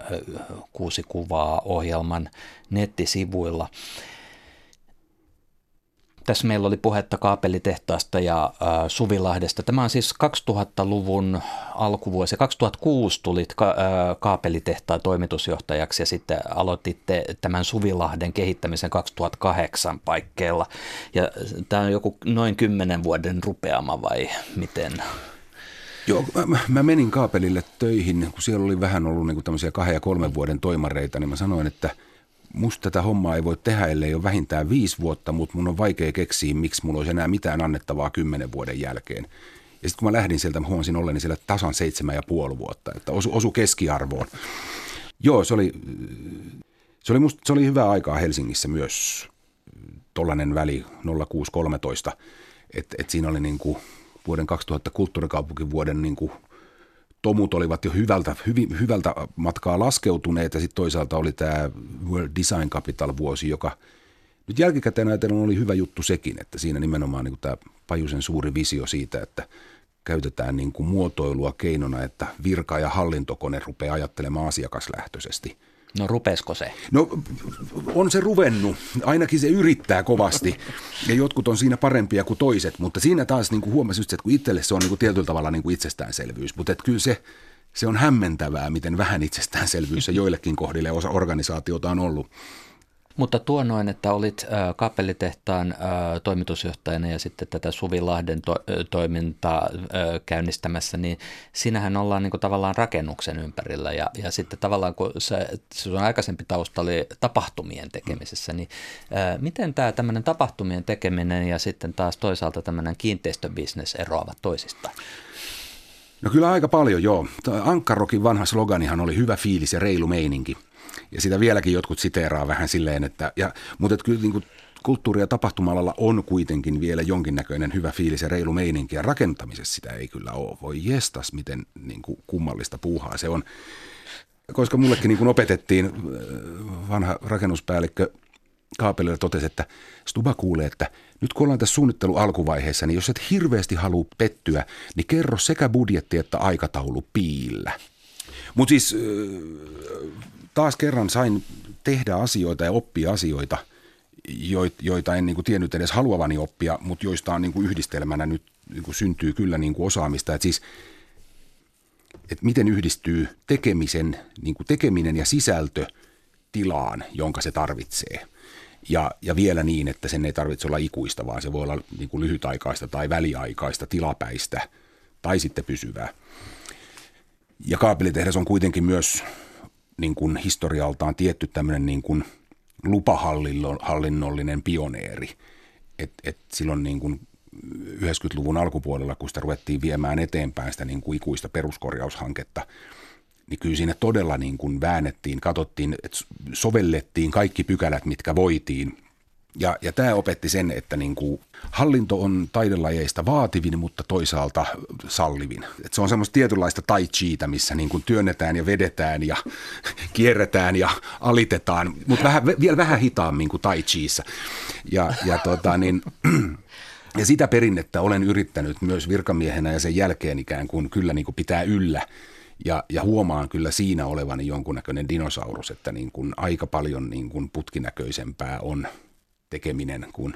kuusi kuvaa ohjelman nettisivuilla. Tässä meillä oli puhetta kaapelitehtaasta ja äh, Suvilahdesta. Tämä on siis 2000-luvun alkuvuosi. 2006 tulit ka- äh, kaapelitehtaan toimitusjohtajaksi ja sitten aloititte tämän Suvilahden kehittämisen 2008 paikkeilla. Ja tämä on joku noin kymmenen vuoden rupeama vai miten? Joo, mä, mä menin kaapelille töihin, kun siellä oli vähän ollut niin tämmöisiä kahden ja kolmen vuoden toimareita, niin mä sanoin, että – musta tätä hommaa ei voi tehdä, ellei ole vähintään viisi vuotta, mutta mun on vaikea keksiä, miksi mulla olisi enää mitään annettavaa kymmenen vuoden jälkeen. Ja sitten kun mä lähdin sieltä, mä huomasin olleni siellä tasan seitsemän ja puoli vuotta, että osu, osu keskiarvoon. Joo, se oli, se oli, musta, se oli hyvä aikaa Helsingissä myös, tollainen väli 0613, että et siinä oli niin vuoden 2000 kulttuurikaupunkivuoden niin kuin tomut olivat jo hyvältä, hyvi, hyvältä matkaa laskeutuneet ja sitten toisaalta oli tämä World Design Capital-vuosi, joka nyt jälkikäteen ajatellen oli hyvä juttu sekin, että siinä nimenomaan niin tämä Pajusen suuri visio siitä, että käytetään niin kuin muotoilua keinona, että virka- ja hallintokone rupeaa ajattelemaan asiakaslähtöisesti – No rupesko se? No on se ruvennut. Ainakin se yrittää kovasti. Ja jotkut on siinä parempia kuin toiset. Mutta siinä taas niin kuin huomasin, että kun itselle se on niin kuin tietyllä tavalla niin kuin itsestäänselvyys. Mutta kyllä se, se on hämmentävää, miten vähän itsestäänselvyys se joillekin kohdille osa organisaatiota on ollut. Mutta tuo noin, että olit kappelitehtaan äh, toimitusjohtajana ja sitten tätä Suvilahden to, toimintaa käynnistämässä, niin sinähän ollaan niin kuin, tavallaan rakennuksen ympärillä ja, ja sitten tavallaan kun se, sun aikaisempi tausta oli tapahtumien tekemisessä, niin miten tämä tämmöinen tapahtumien tekeminen ja sitten taas toisaalta tämmöinen kiinteistöbisnes eroavat toisistaan? No kyllä aika paljon, joo. Ankkarokin vanha sloganihan oli hyvä fiilis ja reilu meininki – ja sitä vieläkin jotkut siteeraa vähän silleen, että, ja, mutta että kyllä niin kuin kulttuuri- ja tapahtumalalla on kuitenkin vielä jonkinnäköinen hyvä fiilis ja reilu meininki, ja rakentamisessa sitä ei kyllä ole. Voi jestas, miten niin kuin kummallista puuhaa se on. Koska mullekin niin kuin opetettiin, äh, vanha rakennuspäällikkö Kaapelilla totesi, että Stuba kuulee, että nyt kun ollaan tässä suunnittelu alkuvaiheessa, niin jos et hirveästi halua pettyä, niin kerro sekä budjetti että aikataulu piillä. Mutta siis taas kerran sain tehdä asioita ja oppia asioita, joita en niin kuin tiennyt edes haluavani oppia, mutta joista on niin kuin yhdistelmänä nyt niin kuin syntyy kyllä niin kuin osaamista. Että siis, että miten yhdistyy tekemisen, niin kuin tekeminen ja sisältö tilaan, jonka se tarvitsee. Ja, ja vielä niin, että sen ei tarvitse olla ikuista, vaan se voi olla niin kuin lyhytaikaista tai väliaikaista, tilapäistä tai sitten pysyvää. Ja kaapelitehdas on kuitenkin myös niin kuin historialtaan tietty tämmöinen niin kuin lupahallinnollinen pioneeri. Et, et silloin niin kuin 90-luvun alkupuolella, kun sitä ruvettiin viemään eteenpäin sitä niin kuin ikuista peruskorjaushanketta, niin kyllä siinä todella niin kuin väännettiin, katsottiin, että sovellettiin kaikki pykälät, mitkä voitiin ja, ja tämä opetti sen, että niin kuin hallinto on taidelajeista vaativin, mutta toisaalta sallivin. Et se on semmoista tietynlaista tai chiitä, missä niin kuin työnnetään ja vedetään ja kierretään ja alitetaan, mutta vähän, vielä vähän hitaammin kuin tai chiissä. Ja, ja, tota, niin, ja sitä perinnettä olen yrittänyt myös virkamiehenä ja sen jälkeen ikään kuin kyllä niin kuin pitää yllä. Ja, ja huomaan kyllä siinä olevani jonkunnäköinen dinosaurus, että niin kuin aika paljon niin kuin putkinäköisempää on – tekeminen kuin,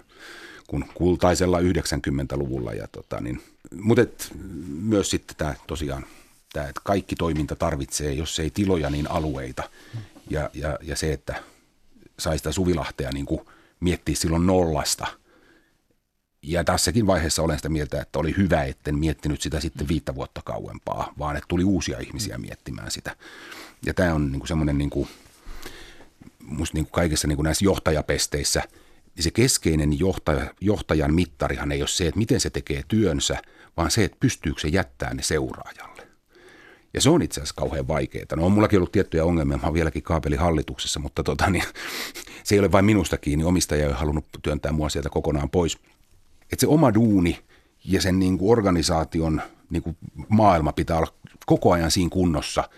kuin kultaisella 90-luvulla. Ja tota, niin, mutta et, myös sitten tämä tosiaan, tämä, että kaikki toiminta tarvitsee, jos ei tiloja, niin alueita. Ja, ja, ja se, että sai sitä Suvilahtea niin kuin miettiä silloin nollasta. Ja tässäkin vaiheessa olen sitä mieltä, että oli hyvä, etten miettinyt sitä sitten viittä vuotta kauempaa, vaan että tuli uusia ihmisiä miettimään sitä. Ja tämä on niin kuin semmoinen niin kuin, musta niin kuin kaikissa niin kuin näissä johtajapesteissä – niin se keskeinen johtaja, johtajan mittarihan ei ole se, että miten se tekee työnsä, vaan se, että pystyykö se jättää ne seuraajalle. Ja se on itse asiassa kauhean vaikeaa. No on mullakin ollut tiettyjä ongelmia, mä oon vieläkin kaapelihallituksessa, mutta tota, niin, se ei ole vain minusta kiinni. Omistaja ei ole halunnut työntää mua sieltä kokonaan pois. Että se oma duuni ja sen niin kuin organisaation niin kuin maailma pitää olla koko ajan siinä kunnossa,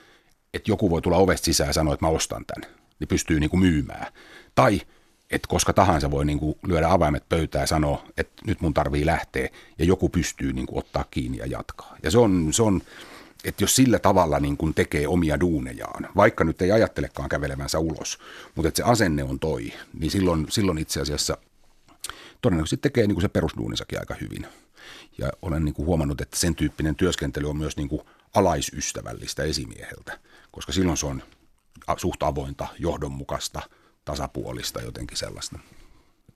että joku voi tulla ovesta sisään ja sanoa, että mä ostan tämän. Niin pystyy niin kuin myymään. Tai – että koska tahansa voi niin kuin lyödä avaimet pöytään ja sanoa, että nyt mun tarvii lähteä ja joku pystyy niin kuin ottaa kiinni ja jatkaa. Ja se on, se on että jos sillä tavalla niin kuin tekee omia duunejaan, vaikka nyt ei ajattelekaan kävelevänsä ulos, mutta että se asenne on toi, niin silloin, silloin itse asiassa todennäköisesti tekee niin kuin se perusduunisakin aika hyvin. Ja olen niin kuin huomannut, että sen tyyppinen työskentely on myös niin kuin alaisystävällistä esimieheltä, koska silloin se on suht avointa, johdonmukaista – tasapuolista jotenkin sellaista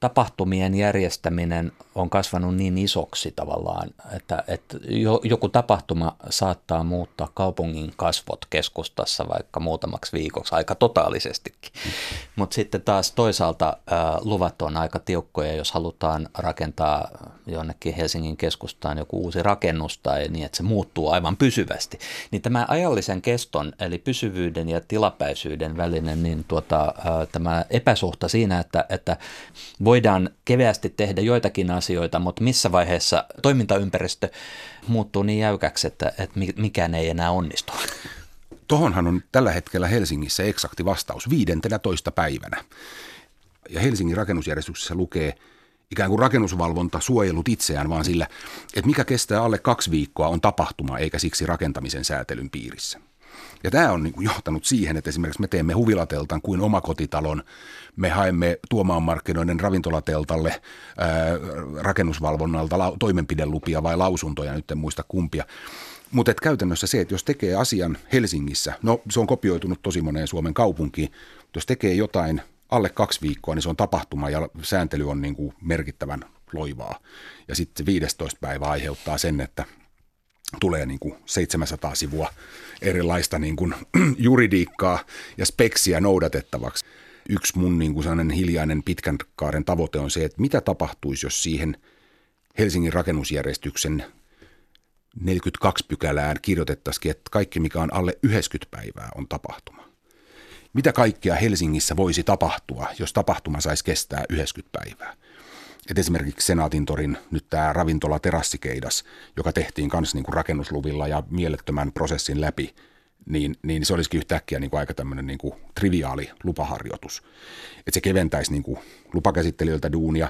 tapahtumien järjestäminen on kasvanut niin isoksi tavallaan, että, että joku tapahtuma saattaa muuttaa kaupungin kasvot keskustassa vaikka muutamaksi viikoksi aika totaalisestikin. Mm. Mutta sitten taas toisaalta ää, luvat on aika tiukkoja, jos halutaan rakentaa jonnekin Helsingin keskustaan joku uusi rakennus tai niin, että se muuttuu aivan pysyvästi. Niin tämä ajallisen keston eli pysyvyyden ja tilapäisyyden välinen niin tuota, ää, tämä epäsuhta siinä, että, että voidaan keveästi tehdä joitakin asioita, mutta missä vaiheessa toimintaympäristö muuttuu niin jäykäksi, että, että mikään ei enää onnistu? Tohonhan on tällä hetkellä Helsingissä eksakti vastaus 15 päivänä. Ja Helsingin rakennusjärjestyksessä lukee ikään kuin rakennusvalvonta suojelut itseään, vaan sillä, että mikä kestää alle kaksi viikkoa on tapahtuma eikä siksi rakentamisen säätelyn piirissä. Ja tämä on niin kuin johtanut siihen, että esimerkiksi me teemme huvilateltan kuin omakotitalon. Me haemme tuomaan markkinoiden ravintolateltalle ää, rakennusvalvonnalta la, toimenpidelupia vai lausuntoja, nyt en muista kumpia. Mutta käytännössä se, että jos tekee asian Helsingissä, no se on kopioitunut tosi moneen Suomen kaupunkiin, jos tekee jotain alle kaksi viikkoa, niin se on tapahtuma ja sääntely on niin kuin merkittävän loivaa. Ja sitten 15 päivä aiheuttaa sen, että tulee niin kuin 700 sivua erilaista niin kuin juridiikkaa ja speksiä noudatettavaksi. Yksi mun niin kuin sellainen hiljainen pitkän kaaren tavoite on se, että mitä tapahtuisi, jos siihen Helsingin rakennusjärjestyksen 42 pykälään kirjoitettaisiin, että kaikki mikä on alle 90 päivää on tapahtuma. Mitä kaikkea Helsingissä voisi tapahtua, jos tapahtuma saisi kestää 90 päivää? Et esimerkiksi Senaatintorin nyt tämä ravintola terassikeidas, joka tehtiin myös niinku rakennusluvilla ja mielettömän prosessin läpi, niin, niin se olisikin yhtäkkiä niinku aika tämmöinen niinku triviaali lupaharjoitus. Että se keventäisi niinku lupakäsittelijöiltä duunia,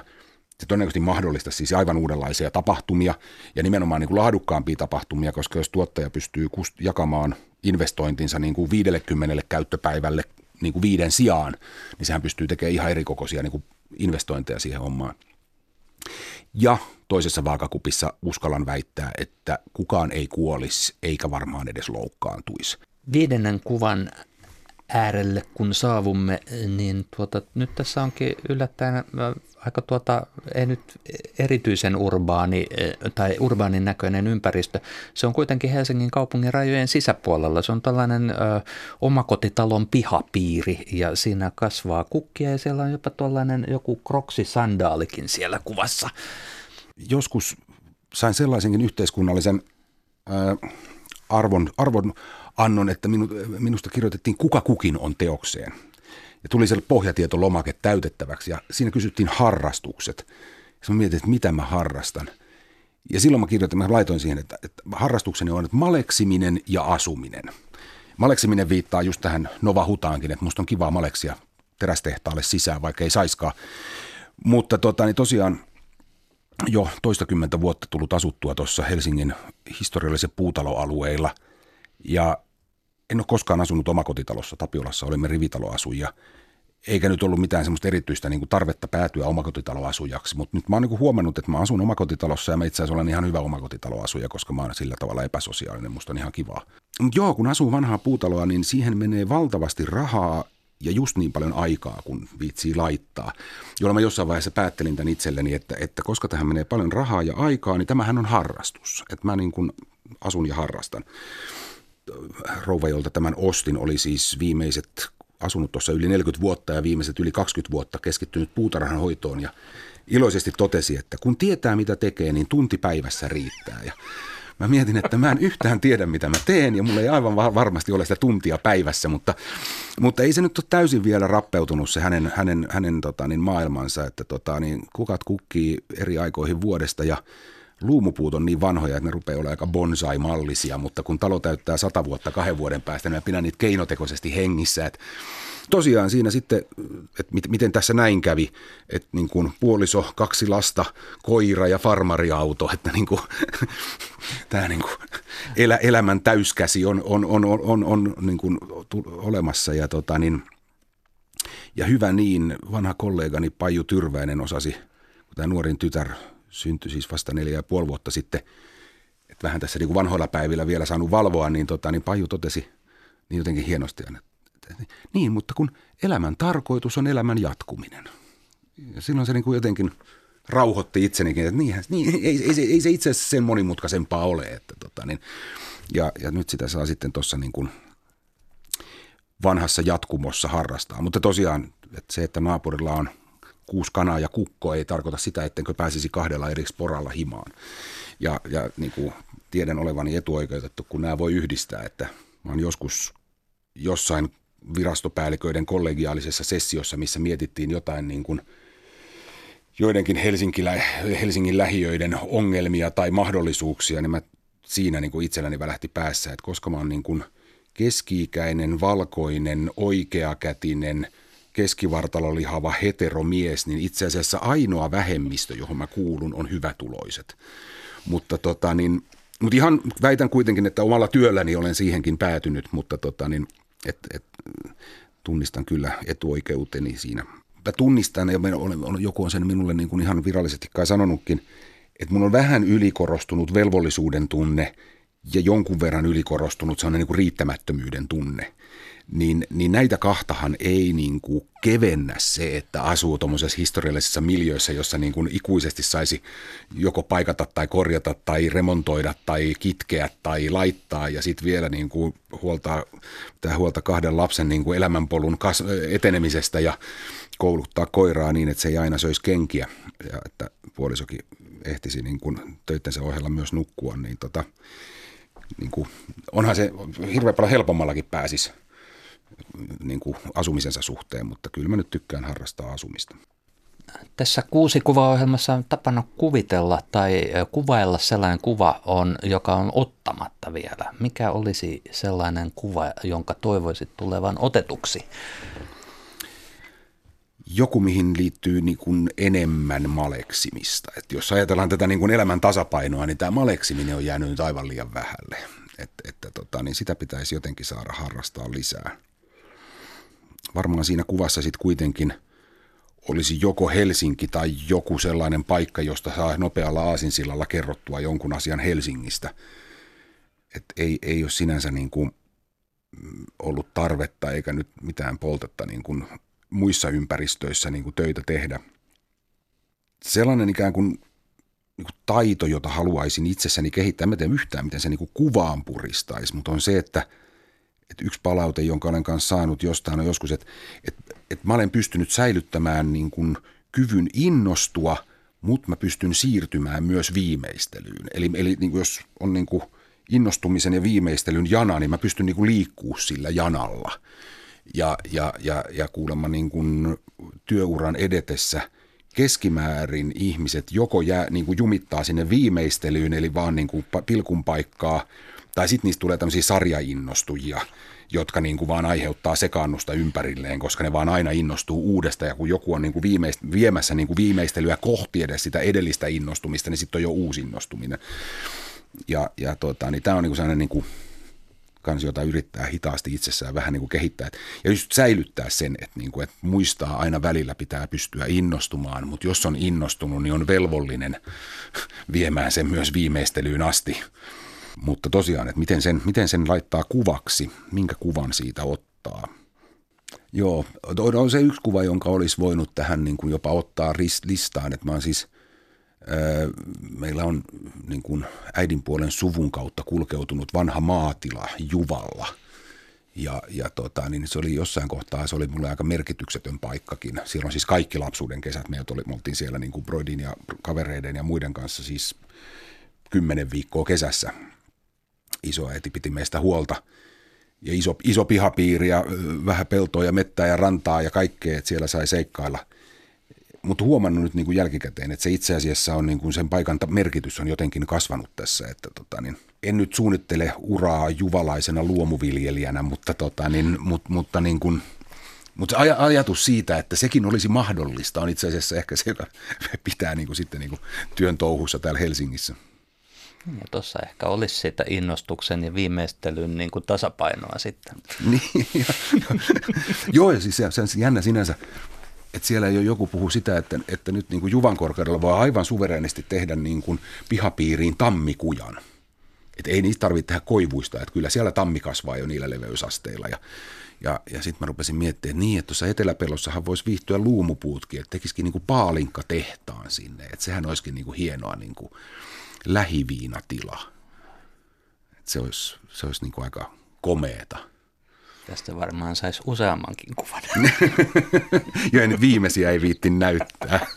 se todennäköisesti mahdollista siis aivan uudenlaisia tapahtumia ja nimenomaan niin kuin laadukkaampia tapahtumia, koska jos tuottaja pystyy jakamaan investointinsa niin kuin 50 käyttöpäivälle niin kuin viiden sijaan, niin sehän pystyy tekemään ihan erikokoisia niin kuin investointeja siihen hommaan. Ja toisessa vaakakupissa uskallan väittää, että kukaan ei kuolisi eikä varmaan edes loukkaantuisi. Viidennen kuvan äärelle, kun saavumme, niin tuota, nyt tässä onkin yllättäen äh, aika tuota, ei nyt erityisen urbaani äh, tai urbaanin näköinen ympäristö. Se on kuitenkin Helsingin kaupungin rajojen sisäpuolella. Se on tällainen ö, omakotitalon pihapiiri ja siinä kasvaa kukkia ja siellä on jopa tuollainen joku kroksisandaalikin siellä kuvassa. Joskus sain sellaisenkin yhteiskunnallisen ö, arvon, arvon annon, että minu, minusta kirjoitettiin kuka kukin on teokseen. Ja tuli siellä pohjatietolomake täytettäväksi ja siinä kysyttiin harrastukset. Ja mä mietin, että mitä mä harrastan. Ja silloin mä kirjoitin, mä laitoin siihen, että, että harrastukseni on että maleksiminen ja asuminen. Maleksiminen viittaa just tähän Nova Hutaankin, että musta on kivaa maleksia terästehtaalle sisään, vaikka ei saiskaan. Mutta tota, niin tosiaan jo toistakymmentä vuotta tullut asuttua tuossa Helsingin historiallisen puutaloalueilla – ja en ole koskaan asunut omakotitalossa Tapiolassa, olimme rivitaloasujia. Eikä nyt ollut mitään semmoista erityistä niin kuin tarvetta päätyä omakotitaloasujaksi, mutta nyt mä oon niin kuin huomannut, että mä asun omakotitalossa ja mä itse asiassa olen ihan hyvä omakotitaloasuja, koska mä oon sillä tavalla epäsosiaalinen, musta on ihan kivaa. Mutta joo, kun asuu vanhaa puutaloa, niin siihen menee valtavasti rahaa ja just niin paljon aikaa, kun viitsii laittaa. Jolloin mä jossain vaiheessa päättelin tämän itselleni, että, että koska tähän menee paljon rahaa ja aikaa, niin tämähän on harrastus. Että mä niin kuin asun ja harrastan rouva, jolta tämän ostin, oli siis viimeiset asunut tuossa yli 40 vuotta ja viimeiset yli 20 vuotta keskittynyt puutarhan hoitoon ja iloisesti totesi, että kun tietää mitä tekee, niin tunti päivässä riittää. Ja mä mietin, että mä en yhtään tiedä mitä mä teen ja mulla ei aivan varmasti ole sitä tuntia päivässä, mutta, mutta ei se nyt ole täysin vielä rappeutunut se hänen, hänen, hänen tota, niin maailmansa, että tota, niin kukat kukkii eri aikoihin vuodesta ja luumupuut on niin vanhoja, että ne rupeaa olemaan aika bonsai-mallisia, mutta kun talo täyttää sata vuotta kahden vuoden päästä, niin mä pidän niitä keinotekoisesti hengissä. Että tosiaan siinä sitten, että miten tässä näin kävi, että niin kuin puoliso, kaksi lasta, koira ja farmariauto, että niin kuin, tämä niin kuin elä, elämän täyskäsi on, on, on, on, on, on niin kuin olemassa ja, tota niin, ja hyvä niin, vanha kollegani Paju Tyrväinen osasi, kun tämä nuorin tytär syntyi siis vasta neljä ja puoli vuotta sitten, että vähän tässä niin kuin vanhoilla päivillä vielä saanut valvoa, niin, tota, niin Paju totesi niin jotenkin hienosti, että, että niin, mutta kun elämän tarkoitus on elämän jatkuminen. Ja silloin se niin kuin jotenkin rauhoitti itsenikin, että niin, niin ei, ei, ei, ei se itse asiassa sen monimutkaisempaa ole. Että tota, niin, ja, ja nyt sitä saa sitten tuossa niin kuin vanhassa jatkumossa harrastaa. Mutta tosiaan, että se, että naapurilla on – kuusi kanaa ja kukko ei tarkoita sitä, ettenkö pääsisi kahdella eri sporalla himaan. Ja, ja niin kuin tiedän olevani etuoikeutettu, kun nämä voi yhdistää, että mä oon joskus jossain virastopäälliköiden kollegiaalisessa sessiossa, missä mietittiin jotain niin kuin joidenkin Helsinkilä, Helsingin lähiöiden ongelmia tai mahdollisuuksia, niin mä siinä niin kuin itselläni välähti päässä, että koska mä oon niin kuin keski-ikäinen, valkoinen, oikeakätinen – keskivartalolihava heteromies, niin itse asiassa ainoa vähemmistö, johon mä kuulun, on hyvätuloiset. Mutta tota, niin, mutta ihan väitän kuitenkin, että omalla työlläni olen siihenkin päätynyt, mutta tota, niin, et, et, tunnistan kyllä etuoikeuteni siinä. Mä tunnistan, ja joku on sen minulle niin kuin ihan virallisesti kai sanonutkin, että mun on vähän ylikorostunut velvollisuuden tunne ja jonkun verran ylikorostunut sellainen niin kuin riittämättömyyden tunne niin, niin näitä kahtahan ei niin kuin kevennä se, että asuu tuommoisessa historiallisessa miljöissä, jossa niin kuin ikuisesti saisi joko paikata tai korjata tai remontoida tai kitkeä tai laittaa ja sitten vielä niin kuin huoltaa, huolta kahden lapsen niin kuin elämänpolun kas- etenemisestä ja kouluttaa koiraa niin, että se ei aina söisi kenkiä. Ja että puolisokin ehtisi niin kuin töittensä ohella myös nukkua, niin, tota, niin kuin, onhan se hirveän paljon helpommallakin pääsisi niin kuin asumisensa suhteen, mutta kyllä mä nyt tykkään harrastaa asumista. Tässä kuusi kuvaohjelmassa on tapana kuvitella tai kuvailla sellainen kuva, on, joka on ottamatta vielä. Mikä olisi sellainen kuva, jonka toivoisit tulevan otetuksi? Joku, mihin liittyy niin kuin enemmän maleksimista. Et jos ajatellaan tätä niin kuin elämän tasapainoa, niin tämä maleksiminen on jäänyt nyt aivan liian vähälle. Et, että tota, niin sitä pitäisi jotenkin saada harrastaa lisää varmaan siinä kuvassa sitten kuitenkin olisi joko Helsinki tai joku sellainen paikka, josta saa nopealla aasinsillalla kerrottua jonkun asian Helsingistä. Et ei, ei ole sinänsä niin kuin ollut tarvetta eikä nyt mitään poltetta niin kuin muissa ympäristöissä niin kuin töitä tehdä. Sellainen ikään kuin, niin kuin taito, jota haluaisin itsessäni kehittää, en tiedä yhtään, miten se niin kuin kuvaan puristaisi, mutta on se, että, että yksi palaute, jonka olen kanssa saanut jostain on joskus, että, että, että mä olen pystynyt säilyttämään niin kuin kyvyn innostua, mutta mä pystyn siirtymään myös viimeistelyyn. Eli, eli niin kuin jos on niin kuin innostumisen ja viimeistelyn jana, niin mä pystyn niin kuin liikkuu sillä janalla. Ja, ja, ja, ja kuulemma niin kuin työuran edetessä keskimäärin ihmiset joko jää, niin kuin jumittaa sinne viimeistelyyn, eli vaan niin kuin pilkun paikkaa, tai sitten niistä tulee tämmöisiä sarjainnostujia, jotka niin kuin vaan aiheuttaa sekaannusta ympärilleen, koska ne vaan aina innostuu uudesta, ja kun joku on niin kuin viimeist, viemässä niin kuin viimeistelyä kohti edes sitä edellistä innostumista, niin sitten on jo uusi innostuminen. Ja, ja tota, niin tämä on niin sellainen niin kuin, kans, jota yrittää hitaasti itsessään vähän niin kuin kehittää. Ja just säilyttää sen, että, niin kuin, että muistaa aina välillä pitää pystyä innostumaan, mutta jos on innostunut, niin on velvollinen viemään sen myös viimeistelyyn asti. Mutta tosiaan, että miten sen, miten sen laittaa kuvaksi, minkä kuvan siitä ottaa. Joo, on se yksi kuva, jonka olisi voinut tähän niin kuin jopa ottaa listaan, että mä oon siis – meillä on niin kuin äidinpuolen suvun kautta kulkeutunut vanha maatila Juvalla. Ja, ja tota, niin se oli jossain kohtaa, se oli mulle aika merkityksetön paikkakin. Siellä on siis kaikki lapsuuden kesät. Me, oli, me oltiin siellä niin kuin Broidin ja kavereiden ja muiden kanssa siis kymmenen viikkoa kesässä. Isoäiti piti meistä huolta ja iso, iso pihapiiri ja vähän peltoa ja mettää ja rantaa ja kaikkea, että siellä sai seikkailla – mutta huomannut nyt niin kuin jälkikäteen, että se itse asiassa on niin kuin sen paikan merkitys on jotenkin kasvanut tässä, että tota, niin, en nyt suunnittele uraa juvalaisena luomuviljelijänä, mutta, tota, niin, mut, mutta niin kuin, mutta aj- ajatus siitä, että sekin olisi mahdollista, on itse asiassa ehkä se, pitää niin kuin sitten niin kuin työn touhussa täällä Helsingissä. Ja tuossa ehkä olisi sitä innostuksen ja viimeistelyn niin kuin tasapainoa sitten. niin, joo, ja siis se, se on jännä sinänsä että siellä jo joku puhuu sitä, että, että nyt niin kuin Juvankorkeudella voi aivan suverenisti tehdä niin kuin pihapiiriin tammikujan. Että ei niistä tarvitse tehdä koivuista, että kyllä siellä tammi kasvaa jo niillä leveysasteilla. Ja, ja, ja sitten mä rupesin miettimään, niin, että tuossa Eteläpelossahan voisi viihtyä luumupuutkin, että tekisikin niin kuin paalinkka tehtaan sinne. Että sehän olisikin niin kuin hienoa niin kuin lähiviinatila. Et se olisi, se olisi niin kuin aika komeeta. Tästä varmaan saisi useammankin kuvan. Joen viimeisiä ei viitti näyttää.